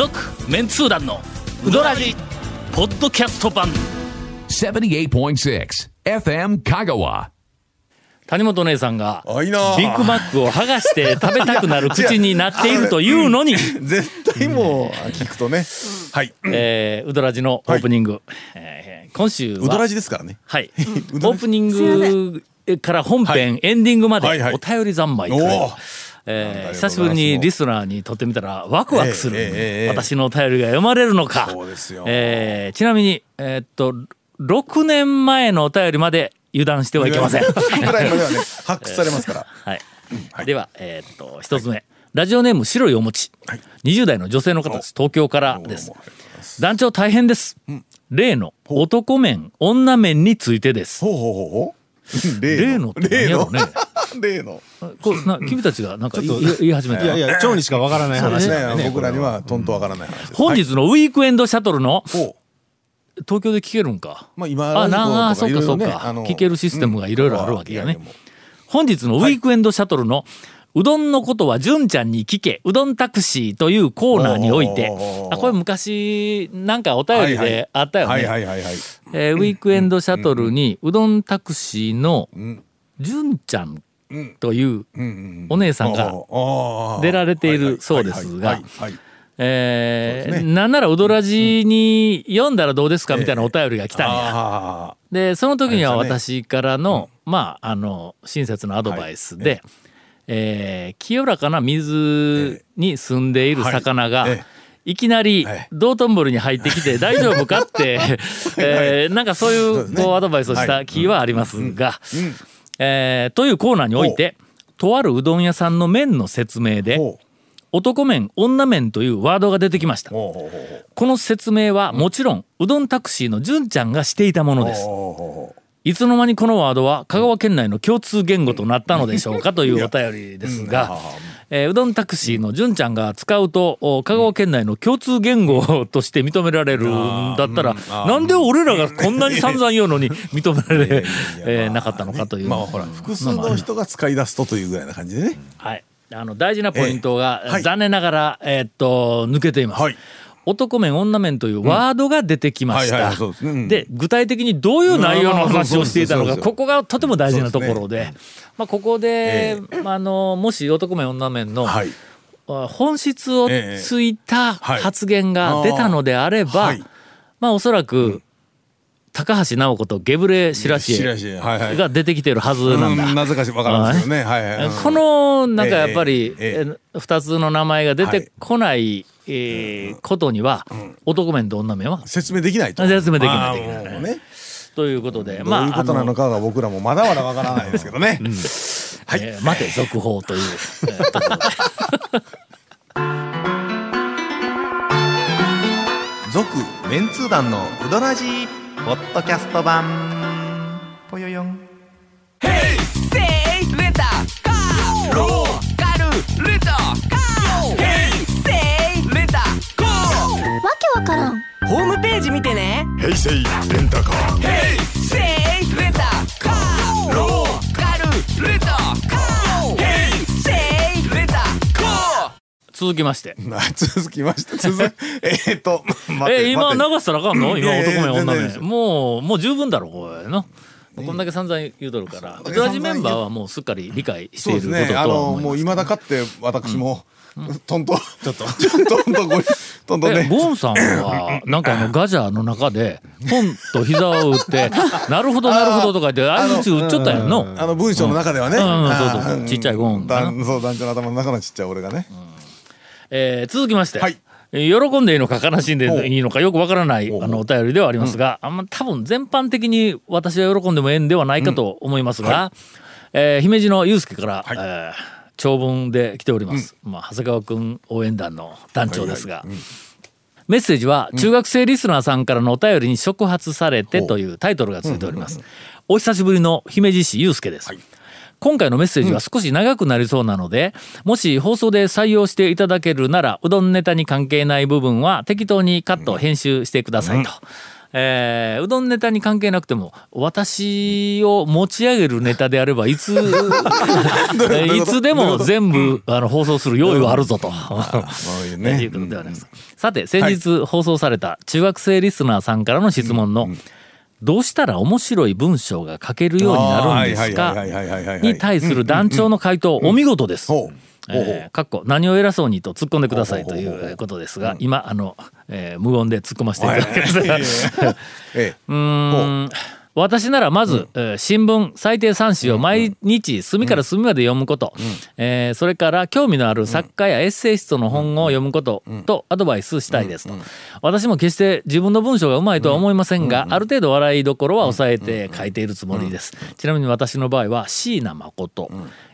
続メンツー団のウドラジポッドキャスト版。78.6 FM Kagawa. 谷本姉さんがビッグマックを剥がして食べたくなる口になっているというのに、絶対もう聞くとね。はい。えー、ウドラジのオープニング、えー今週はうどらじですからね。はい、オうどらじープニングから本編、エンディングまではいはい。お便り三昧という、おーえー久しぶりにリスナーにとってみたらワクワクする、ええええええ。私のお便りが読まれるのか。そうですよ。えーちなみに、えーっと6年前のお便りまで油断してはいけません。ぐらいまではね、発掘されますから。はい、では、えーっと一つ目、ラジオネーム白いお餅、はい。20代の女性の方です。東京からです。団長大変です、例の男面女面についてです。ほうほうほうほう。例の。って何例のやろうね。例の？こうな君たちがなんか言い言い始めた。いやいや、蝶にしかわからない話ね。だよね。僕らにはとんとわからない話。本日のウィークエンドシャトルのほ東京で聞けるんか？う。まあ今あなあそうかそうかいろいろねあの聞けるシステムがいろいろあるわけやね本日のウィークエンドシャトルの、うどんのことは純ちゃんに聞けうどんタクシーというコーナーにおいて。おー。おーおーあこれ昔なんかお便りであったよね、はいはいはいはい。えーウィークエンドシャトルにうどんタクシーのん。純ちゃんといううんうんお姉さんがが出られているそうですがはいはいはい。えーね。なんならうどらじに読んだらどうですか？みたいなお便りが来たんや。あでその時には私からの、まああの親切なアドバイスで、えー清らかな水に住んでいる魚が、はいえ。いきなりええ道頓堀に入ってきて 大丈夫かって、えーなんかそういうこうアドバイスをした気はありますが、えーというコーナーにおいてとあるうどん屋さんの麺の説明でほう男麺女麺というワードが出てきました。ほうほうほうほうこの説明はもちろんうどんタクシーの純ちゃんがしていたものです。ほうほうほういつの間にこのワードは香川県内の共通言語となったのでしょうかというお便りですが、えーうどんタクシーの純ちゃんが使うとお香川県内の共通言語として認められるんだったらなんで俺らがこんなに散々言うのに認められえーなかったのかという。まあほら複数の人が使い出すとというぐらいな感じでね。はい、あの大事なポイントが、残念ながら、えーっと抜けています。はい男面女面というワードが出てきました。で具体的にどういう内容の話をしていたのかここがとても大事なところで、まあ、ここで、えあのもし男面女面の、本質をついたはい。発言が出たのであれば、はい。まあおそらく、高橋直子とゲブレシラシエが出てきてるはずなんだ。うんなぜかしわこのなんかやっぱり、えええ2つの名前が出てこない、えーことには、男面と女面は説明できないと。説明できない。あーできないもう。ね。ということでどういうことなのか、かが僕らもまだまだわからないですけどね。はい。えー待て続報という、えーところで。続メンツー団のウドラジーポッドキャスト版。ぽよよん。わホームページ見てね。平成レンタカー。せいレンタカー。ローカルレンタカー。ヘイセイレンタカー。続きまして、まあ続きまして。続 えーっと待てえー今流したらあかんの？今男面女全然です面もうもう十分だろこれの。こんだけ散々言うとるから、そう。ウドラジメンバーはもうすっかり理解していることとはですね。あの。もう未だかって私もトントンちょっと。トントンごトントンえねゴンさんはなんかあのガジャーの中でポンと膝を打って「なるほどなるほど」とか言って相槌打っちゃったやんの。あの文章の中ではね、うんそうそうちっちゃいゴンかそう団長の頭の中のちっちゃい俺がね、えー続きまして、はい。えー喜んでいいのか悲しんでいいのかよくわからないあのお便りではありますが、あんま多分全般的に私は喜んでもええんではないかと思いますが、えー姫路の祐介から、はい。えー長文で来ております、まあ、長谷川君応援団の団長ですが、メッセージは中学生リスナーさんからのお便りに触発されてというタイトルがついております。お久しぶりの姫路市祐介です。今回のメッセージは少し長くなりそうなので、もし放送で採用していただけるならうどんネタに関係ない部分は適当にカット編集してくださいと。えーうどんネタに関係なくても私を持ち上げるネタであればいつ えーいつでも全部あの放送する用意はあるぞと。いうとね。いうことであります。さて先日放送された中学生リスナーさんからの質問の「どうしたら面白い文章が書けるようになるんですか?」に対する団長の回答お見事です。ほうほうほうえーかっこ何を偉そうにと突っ込んでくださいということですが今あの、えー無言で突っ込ませていただきました。ええ。うーん私ならまず、えー新聞最低3紙を毎日隅から隅まで読むこと、えーそれから興味のある作家やエッセイストの本を読むこととアドバイスしたいですと、私も決して自分の文章がうまいとは思いませんが、ある程度笑いどころは抑えて書いているつもりです、ちなみに私の場合は椎名誠、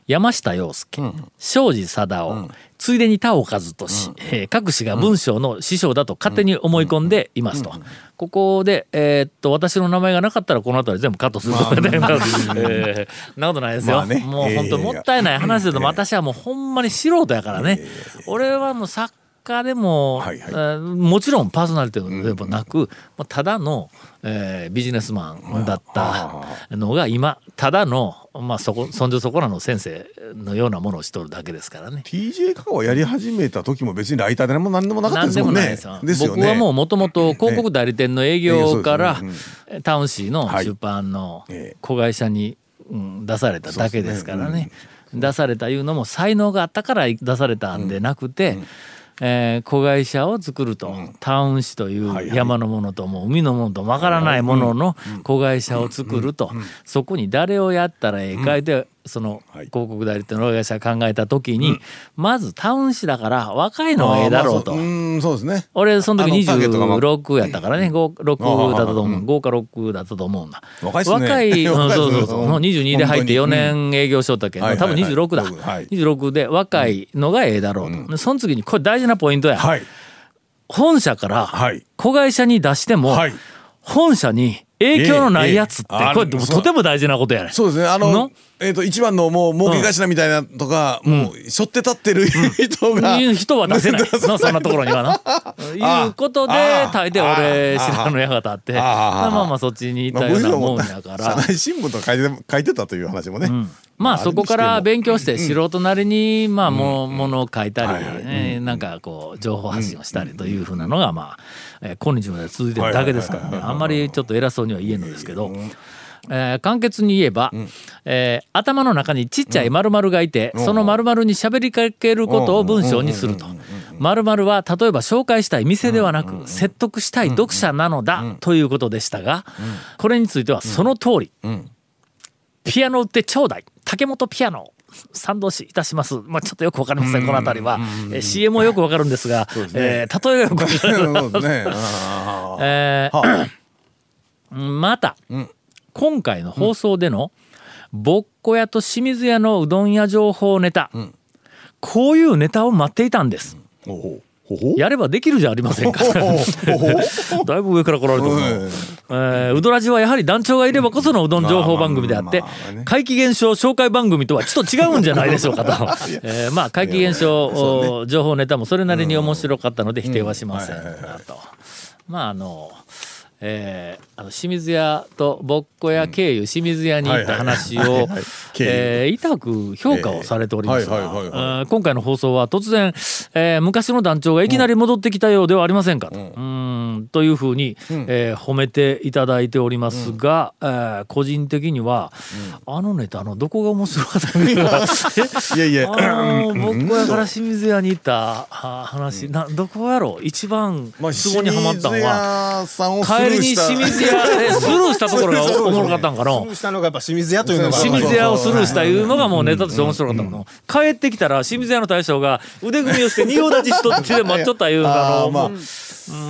山下洋介、庄司貞夫、ついでに田尾和俊、えー各氏が文章の師匠だと勝手に思い込んでいますと。ここで、えーっと私の名前がなかったらこの辺り全部カットすることになります。えーなことないですよ。まあね。もう本当もったいない話でも私はもうほんまに素人やからね。俺はもう作家でも、はいはい。えーもちろんパーソナリティでもなく、まあただの、えービジネスマンだったのが今ただの、まあ、そこそんじょそこらの先生のようなものをしとるだけですからね。TJ カをやり始めた時も別にライターでも何でもなかった何でですもんね。もないですよ。僕はもうもともと広告代理店の営業からええタウン市のはい出版のええ。子会社に、うん出されただけですからね。出されたいうのも才能があったから出されたんでなくて、えー子会社を作ると、タウン市という山のものとも海のものともわからないものの子会社を作ると、そこに誰をやったらええかいで、そのはい。広告代理店の会社考えた時に、まずタウン市だから若いのがええだろうと。ううんそうですね。俺その時あのターゲットがまあ26やったからね。5 6だったと思う。5か6だったと思うんだ若いっすね。若い、そうそうそう。うんもう22で入って4本当年営業しとったけど、はい多分26だ、はいはい。26で若いのがええだろうと、でその次にこれ大事なポイントや、はい。本社からはい。子会社に出しても、はい。本社に影響のないやつって、これとても大事なことやねそうですね。あのの？えっと一番のもう儲け頭みたいなとかもうしょって立ってる人がいう 人は出せない。のそんなところにはな。いうことであ大抵俺知らぬ矢が立ってまあまあそっちに行ったようなもんやか社ら。内新聞とか書いて書いてたという話もねまあそこから勉強して素人なりにまあもうんものを書いたりなんかこう情報発信をしたりというふうなのがまあえー今日まで続いてるだけですからねあんまりちょっと偉そうには言えんのですけど。えー簡潔に言えば、えー頭の中にちっちゃい〇〇がいて、その〇〇に喋りかけることを文章にすると。〇〇は例えば紹介したい店ではなく、説得したい読者なのだということでしたが、これについてはその通り、ピアノ売ってちょうだい竹本ピアノ賛同しいたします。まあちょっとよくわかりません、この辺りは。えー CM もよくわかるんですが、えー例えがよくわかる。ね。あえーまた、今回の放送での、ぼっこ屋と清水屋のうどん屋情報ネタ、こういうネタを待っていたんです。ーほうほうほうほうやればできるじゃありませんか。だいぶ上から来られたな、えーうどらじはやはり団長がいればこそのうどん情報番組であって怪奇現象紹介番組とはちょっと違うんじゃないでしょうかと、えーまあ怪奇現象お情報ネタもそれなりに面白かったので否定はしませんがと。まああのえーあの清水屋とぼっこ屋経由清水屋に行った話を痛く評価をされております。が今回の放送は突然、えー昔の団長がいきなり戻ってきたようではありませんかと、うーんというふうに、えー褒めていただいておりますが、えー個人的には、あのネタのどこが面白かったのか。いやいや。あの僕やから清水屋に行ったあ話、などこやろう。一番まあツボにはまったのは。帰りにーした。清水屋でスルーしたところがおもろかったんかな。スルーしたのがやっぱ清水屋というのが。清水屋をスルーしたいうのがもうネタとして面白かったもの、帰ってきたら清水屋の大将が腕組みをして仁王立ちしとって待っとったいうのがあのうん。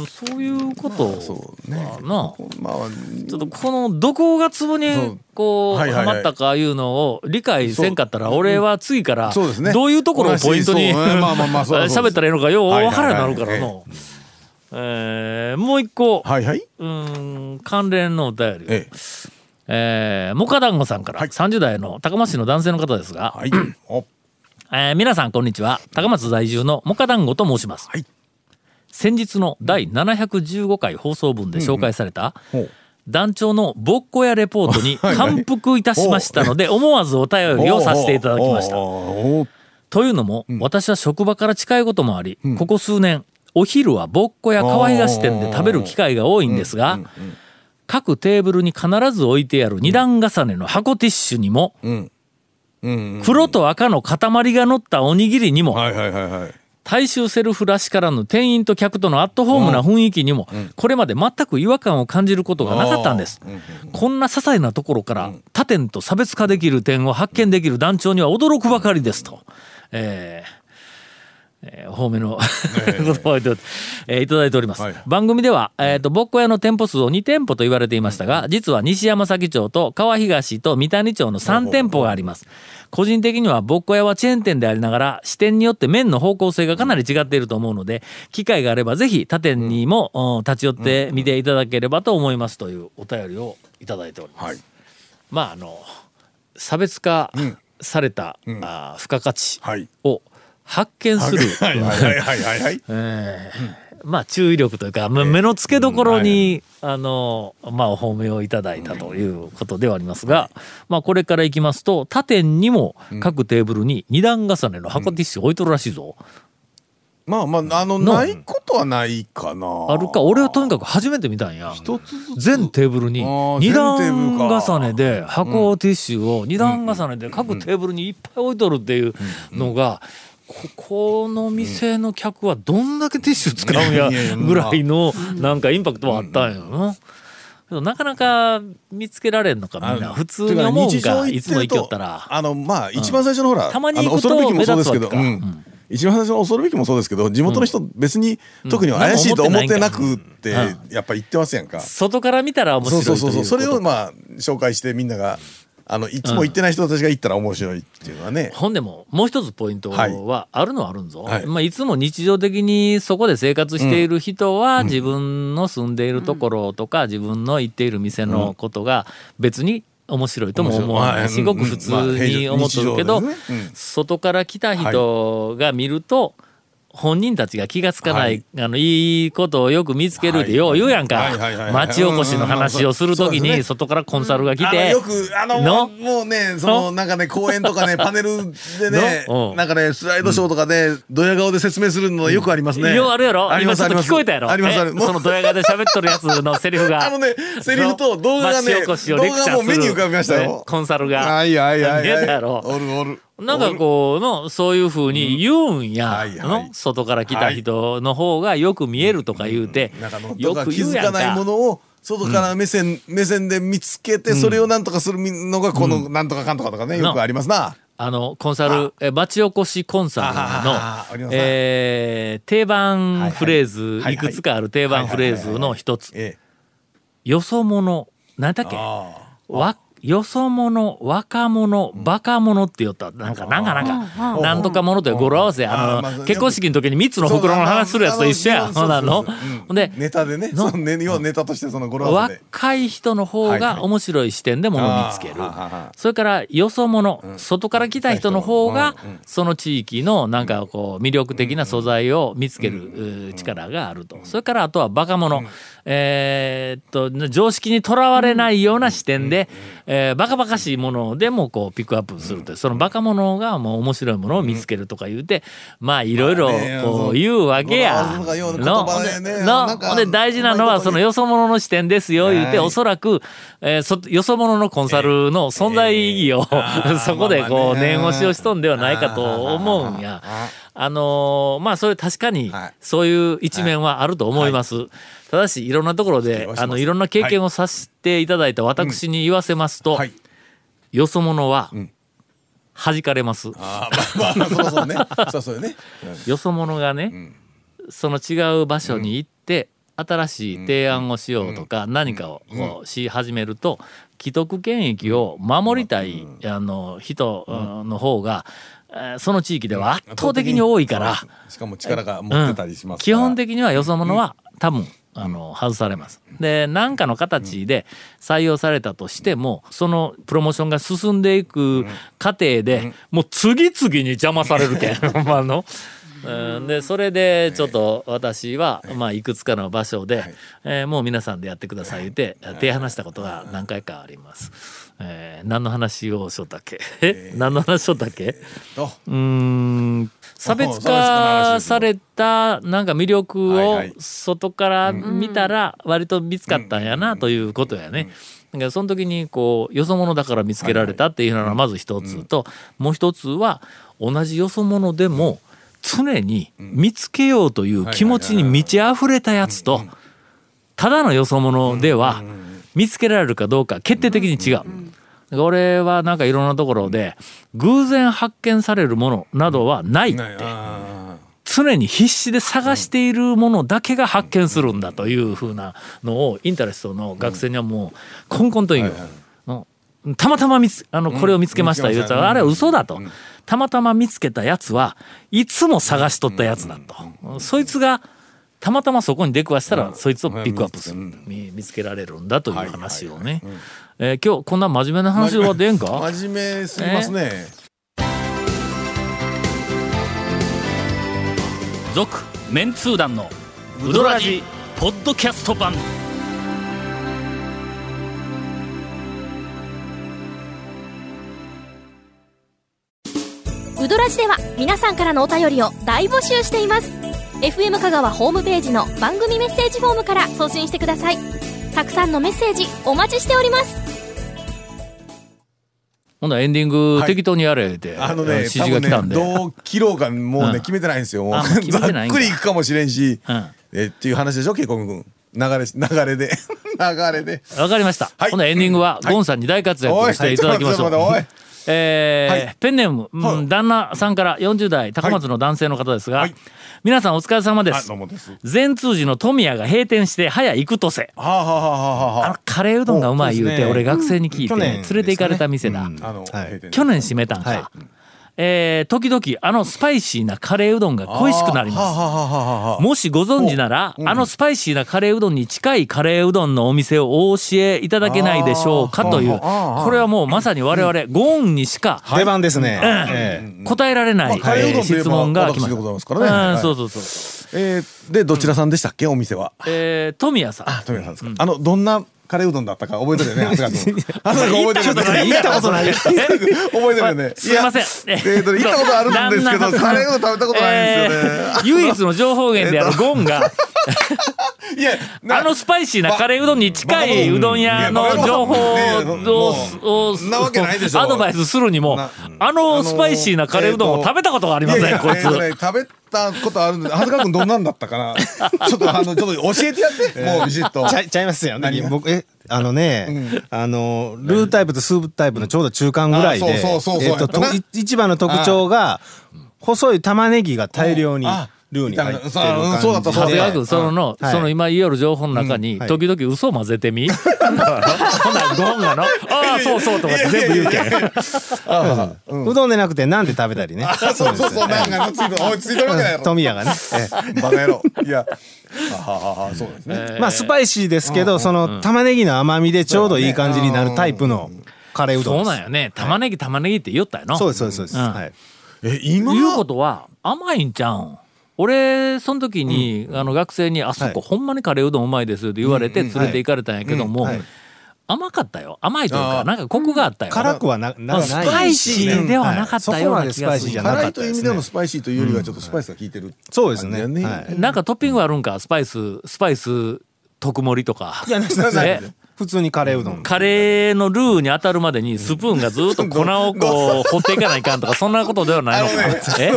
そういうことそうかねな。まあちょっとこのどこがツボにこうはまったかいうのを理解せんかったら俺は次からどういうところをポイントに同じそうまあまあまあそうそう喋ったらいいのかよう分からんようになるからの。えーもう一個。はいはい。うん関連のお便り。をええ。えー、モカ団子さんから、はい。30代の高松市の男性の方ですが、はい。お。えー皆さんこんにちは。高松在住のモカ団子と申します、はい。先日の第715回放送分で紹介されたほう。団長のぼっこやレポートに 感服いたしましたので思わずお便りをさせていただきました。というのも、私は職場から近いこともあり、ここ数年お昼はぼっこや川東店で食べる機会が多いんですが、各テーブルに必ず置いてある二段重ねの箱ティッシュにも、黒と赤の塊が乗ったおにぎりにも、大衆セルフらしからぬ店員と客とのアットホームな雰囲気にも、これまで全く違和感を感じることがなかったんです。こんな些細なところから他店と差別化できる点を発見できる団長には驚くばかりですと。えーえー、お褒めの 言葉をいただいてえーいただいております、はい。番組では、えー、とぼっこ屋の店舗数を2店舗と言われていましたが実は西山崎町と川東と三谷町の3店舗があります。個人的にはぼっこ屋はチェーン店でありながら支店によって麺の方向性がかなり違っていると思うので機会があればぜひ他店にも、うん。立ち寄って見ていただければと思いますというお便りをいただいております、はい。まああの差別化された、あー付加価値はい。を発見する、はいはいはいはいはいはい。えーまあ注意力というか、ま目の付けどころに、あのまあお褒めをいただいたということではありますが、まあこれからいきますと他店にも各テーブルに二段重ねの箱ティッシュ置いとるらしいぞ、まあまああのの。ないことはないかな。あるか。俺はとにかく初めて見たんや。全テーブルに二段重ねで箱ティッシュを二段重ねで各テーブルにいっぱい置いとるっていうのがここの店の客はどんだけティッシュ使うんやぐらいのなんかインパクトはあったんやな。なかなか見つけられんのかみんな。普通に思うんかいつも行きよったら。あのまあ一番最初のほらたまに行くとあの恐るべきもそうですけど、うん。一番最初の恐るべきもそうですけど地元の人別に特に怪しいと思ってなくってうんうんやっぱ言ってますやんか。外から見たら面そ白いというううそそうそう。それをまあ紹介してみんながあのいつも行ってない人たちが行ったら面白いっていうのはね。ほんでももう一つポイントはあるのはあるんぞ、はい。いまあ、いつも日常的にそこで生活している人は自分の住んでいるところとか自分の行っている店のことが別に面白いとも思わないし面白いごく普通に思っとるけど外から来た人が見ると本人たちが気がつかない、あのいいことをよく見つけるってよう言うやんか。はいはいはいはい。町おこしの話をするときに外からコンサルが来てよくあのの？もうねそのなんかね公園とかね パネルでねなんかねスライドショーとかでドヤ顔で説明するのよくありますね。ようあるやろ？あり今ちょっと聞こえたやろ？ありますあります。えそのドヤ顔で喋っとるやつのセリフが。あのねセリフと動画がね動画も目に浮かびましたよ。ねコンサルが。はいはいはいはい。おるおる。なんかこうのそういうふうに言うんや、はいはい。の外から来た人の方がよく見えるとか言うて、なん。かのよく気言うやんか。づかないものを外から目線、目線で見つけてそれをなんとかするのがこのなんとかかんとかとかねよくありますな。あのコンサルえ町おこしコンサルのえー定番フレーズ、はいはいいくつかある定番フレーズの一つええ。「よそ者」何だっけあわよそ者若者バカ者って言った。なんかなんかなんかなんとか者という語呂合わせ。あの結婚式の時に3つの袋の話するやつと一緒や。そうな。のでネタでね、のそのね要はネタとしてその語呂合わせで。若い人の方が面白い視点でものを見つける。それからよそ者外から来た人の方がその地域のなんかこう魅力的な素材を見つける力があると。それからあとはバカ者えーっと常識にとらわれないような視点でえーバカバカしいものでもこうピックアップするというそのバカ者がもう面白いものを見つけるとか言うてまあいろいろこう言うわけや。のほんで大事なのはそのよそ者の視点ですよ言うてはい。おそらく、えーそよそ者のコンサルの存在意義を、ー。そこでこう念押しをしとんではないかと思うんや。あのーまあそれ確かにはい。そういう一面はあると思います。ただしいろんなところであのいろんな経験をさせていただいた私に言わせますと、はい。よそ者はん。弾かれます。まあまあそうそうね。そうそうね。よそ者がね、その違う場所に行って、新しい提案をしようとか、何かをし始めると既得権益を守りたい、あの人うん。の方が、えーその地域では圧倒的に多いから、しかも力が持ってたりしますから。基本的にはよそ者は多分あの外されます。で何かの形で採用されたとしてもそのプロモーションが進んでいく過程でもう次々に邪魔されるけん。ほん。まの。うん。でそれでちょっと私は、まあ、いくつかの場所で、えーもう皆さんでやってください言って手離したことが何回かあります。えー何の話をしよったっけ？え？何の話しよったっけ？と。うーん差別化されたなんか魅力を外から見たら割と見つかったんやなということやね。だからその時にこうよそ者だから見つけられたっていうのがまず一つともう一つは同じよそ者でも常に見つけようという気持ちに満ち溢れたやつとただのよそ者では見つけられるかどうか決定的に違う。俺はなんかいろんなところで偶然発見されるものなどはないって常に必死で探しているものだけが発見するんだというふうなのをインタレストの学生にはもうこんこんと言う。たまたま見つあのこれを見つけました言うたらあれは嘘だと。たまたま見つけたやつはいつも探しとったやつだと。そいつがたまたまそこに出くわしたらそいつをピックアップする。見見つけられるんだという話を。ね。えー今日こんな真面目な話は出んか？ー真面目すぎますね。続メンツー団のウドラジポッドキャスト版。ウドラジでは皆さんからのお便りを大募集しています FM 香川ホームページの番組メッセージフォームから送信してください。たくさんのメッセージお待ちしております。ほんならエンディングはい。適当にやれって、あのね、指示が来たんで、どう切ろうかもううん。ね決めてないんですよ。もう ざっくりいくかもしれんし、うん。えっていう話でしょ、ケイコム君。流れ流れで。流れで。わかりました。はい。ほんならエンディングははいゴンさんに大活躍していただきましょう。ちょっと待ってえーはい。ペンネーム、うんはい。旦那さんから40代高松の男性の方ですが、はい。皆さんお疲れ様であす。善通寺の富谷が閉店して早行くとせ。はあ、カレーうどんがうまい言うてね。俺学生に聞いて連れて行かれた店だ、あ、あの、はい。閉店。去年閉めたんか、はいえー時々あのスパイシーなカレーうどんが恋しくなります。もしご存知なら、あのスパイシーなカレーうどんに近いカレーうどんのお店をお教えいただけないでしょうかというこれはもうまさに我々ゴーンにしか出番ですね。ええ。答えられない、まあ質問が来ま私でございますからうんねはい。そうそうそう、えーでどちらさんでしたっけお店は？えー、富谷さん。あ、富谷さんですか。あのどんなカレーうどんだったか覚えてるよね、長谷川君。長谷川君覚えてるよね？行ったことないです。覚えてるよね？すいません。やえーと行ったことあるんですけど、カレーうどん食べたことないんですよね。えー唯一の情報源であるゴンが、いや、なあのスパイシーなカレーうどんに近いうどん屋の情報ををなわけないでしょアドバイスするにもなあのスパイシーなカレーうどんを食べたことがありませんこいつたことあるんで、長谷川君どんなんだったかな？ちょっとあのちょっと教えてやって、もうビシッと。ちゃいちゃいますよ何が？僕えあのね、あのルータイプとスープタイプのちょうど中間ぐらいで一番の特徴が細い玉ねぎが大量に。あルーに入ってるそう感そうだったそうだった長谷川君その、はい。その今言いよる情報の中に、時々嘘を混ぜてみ？ほんならゴンがの「ああそうそう」とか全部言うけん。うどんでなくてなんで食べたりね。あそうそうそう、なんかついてついてるわけだよ。富谷がね、ええ。バカ野郎。いや、ははははそうですね。まあスパイシーですけど、その玉ねぎの甘みでちょうどいい感じになるタイプのカレーうどん。そうなんよね。玉ねぎ玉ねぎって言ったよな。そうですそうですそうです。え、今？いうことは甘いんちゃうん？俺その時に、あの学生に「あそこ、はい。ほんまにカレーうどんうまいです」って言われて連れて行かれたんやけども、甘かったよ。甘いというかなんかコクがあったよ、辛くはななスパイシーではなかったような気がするはいそこまでスパイシーじゃなか。辛いという意味でのスパイシーというよりはちょっとスパイスが効いてる。そうですね。なんかトッピングあるんか？スパイススパイス特盛りとか。いやな普通にカレーうどん。カレーのルーに当たるまでにスプーンがずっと粉をこう 掘っていかないかんとかそんなことではないのか。あのね、え？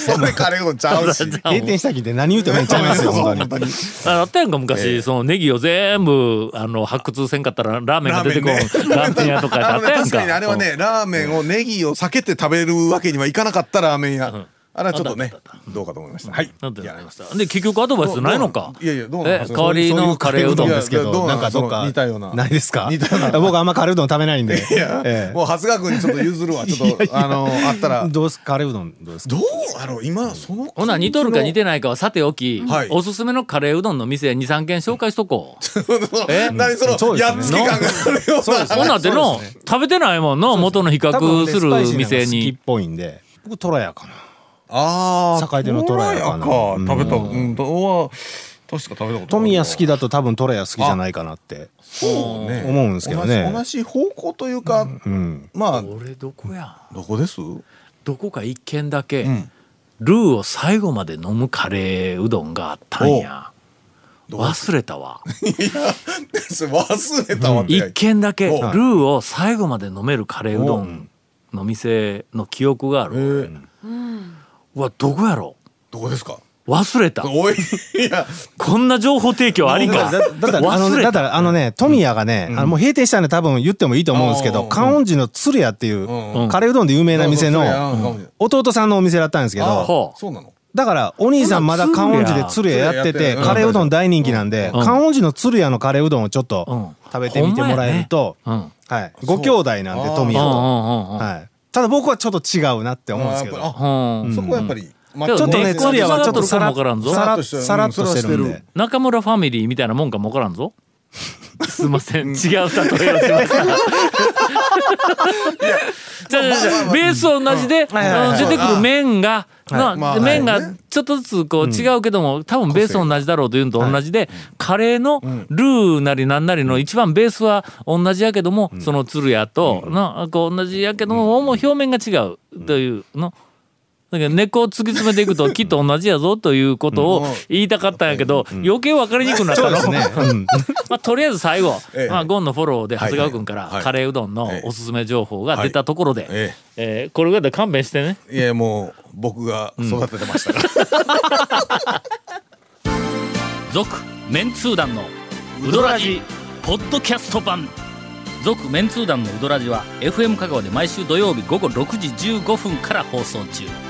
それカレーうどんちゃうし。閉店したきって何言っても言っちゃいますよ本当に。ああったやんか昔、そのネギを全部あの発掘せんかったらラーメンが出てこん。ラーメン屋とかったやんか。確かにあれはね、ラーメンをネギを避けて食べるわけにはいかなかったラーメン屋。あれはちょっとね、どうかと思いました。はい。なんてやりました。で結局アドバイスないのか？いやいや、どう代わりのカレーうどんですけどどうなん？かどっか似たような。ないですか？似たような。僕あんまカレーうどん食べないんで。いや、ええ。もう長谷川君にちょっと譲るわ。ちょっと、あの、あったら。どうすカレーうどんどうですか？どうあの、今、その。ほな似とるか似てないかはさておき、はい。おすすめのカレーうどんの店23軒紹介しとこう。え？何その、やっつけ感があるような。ほんなっての、食べてないもんの元の比較する店好きっにぽいんで。僕トラヤかなああ坂出のトラヤかな。トうん。食べたうんとは確か食べたこと富谷好きだと多分トラヤ好きじゃないかなって。そうね。思うんですけどね。同じ同じ方向というか、うんまあ俺どこや？どこです？どこか一軒だけ、ん。ルーを最後まで飲むカレーうどんがあったんや。忘れたわ。忘れたわって、一軒だけルおーを最後まで飲めるカレーうどんの店の記憶があえる、ー。うわどこやろ？どこですか？忘れた。おいいや。こんな情報提供ありか？だだだったらあのねだったらあのね富谷がね、あのもう閉店したんで多分言ってもいいと思うんですけどうん。観音寺の鶴屋っていう、うん。カレーうどんで有名な店のうん。弟さんのお店だったんですけあどそう。なのだからお兄さんまだ観音寺で鶴屋やっててカレーうどん大人気なんでうん。観音寺の鶴屋のカレーうどんをちょっとうん食べてみてもらえると、はい、ご兄弟なんで富谷と、はい、ただ僕はちょっと違うなって思うんですけど。あやっぱりあうん。そこはやっぱり、まけどちょっとね根っこはちょっとさらさらさらっとしてる。さらっとしてるんで。中村ファミリーみたいなもんかもわからんぞ。すいません。違う例えをしましたじゃあじゃあじゃあベース同じで、出てくる麺が、なまあ麺がちょっとずつこう違うけども、多分ベース同じだろうというのと同じで、カレーのルーなりなんなりの一番ベースは同じやけども、その鶴屋と、なこう同じやけども、もう表面が違うというの。だけど根っこを突き詰めていくときっと同じやぞということを言いたかったんやけど、余計分かりにくくなった。の。ね、うん。まあ、とりあえず最後、ええ。まあ、ゴンのフォローで長谷川君からカレーうどんのええおすすめ情報が出たところで、ええ。ーこれぐらいで勘弁してね。えいやもう僕が育ててましたから、続メンツー団のウドラジポッドキャスト版。続メンツー団のウドラジは FM 香川で毎週土曜日午後6時15分から放送中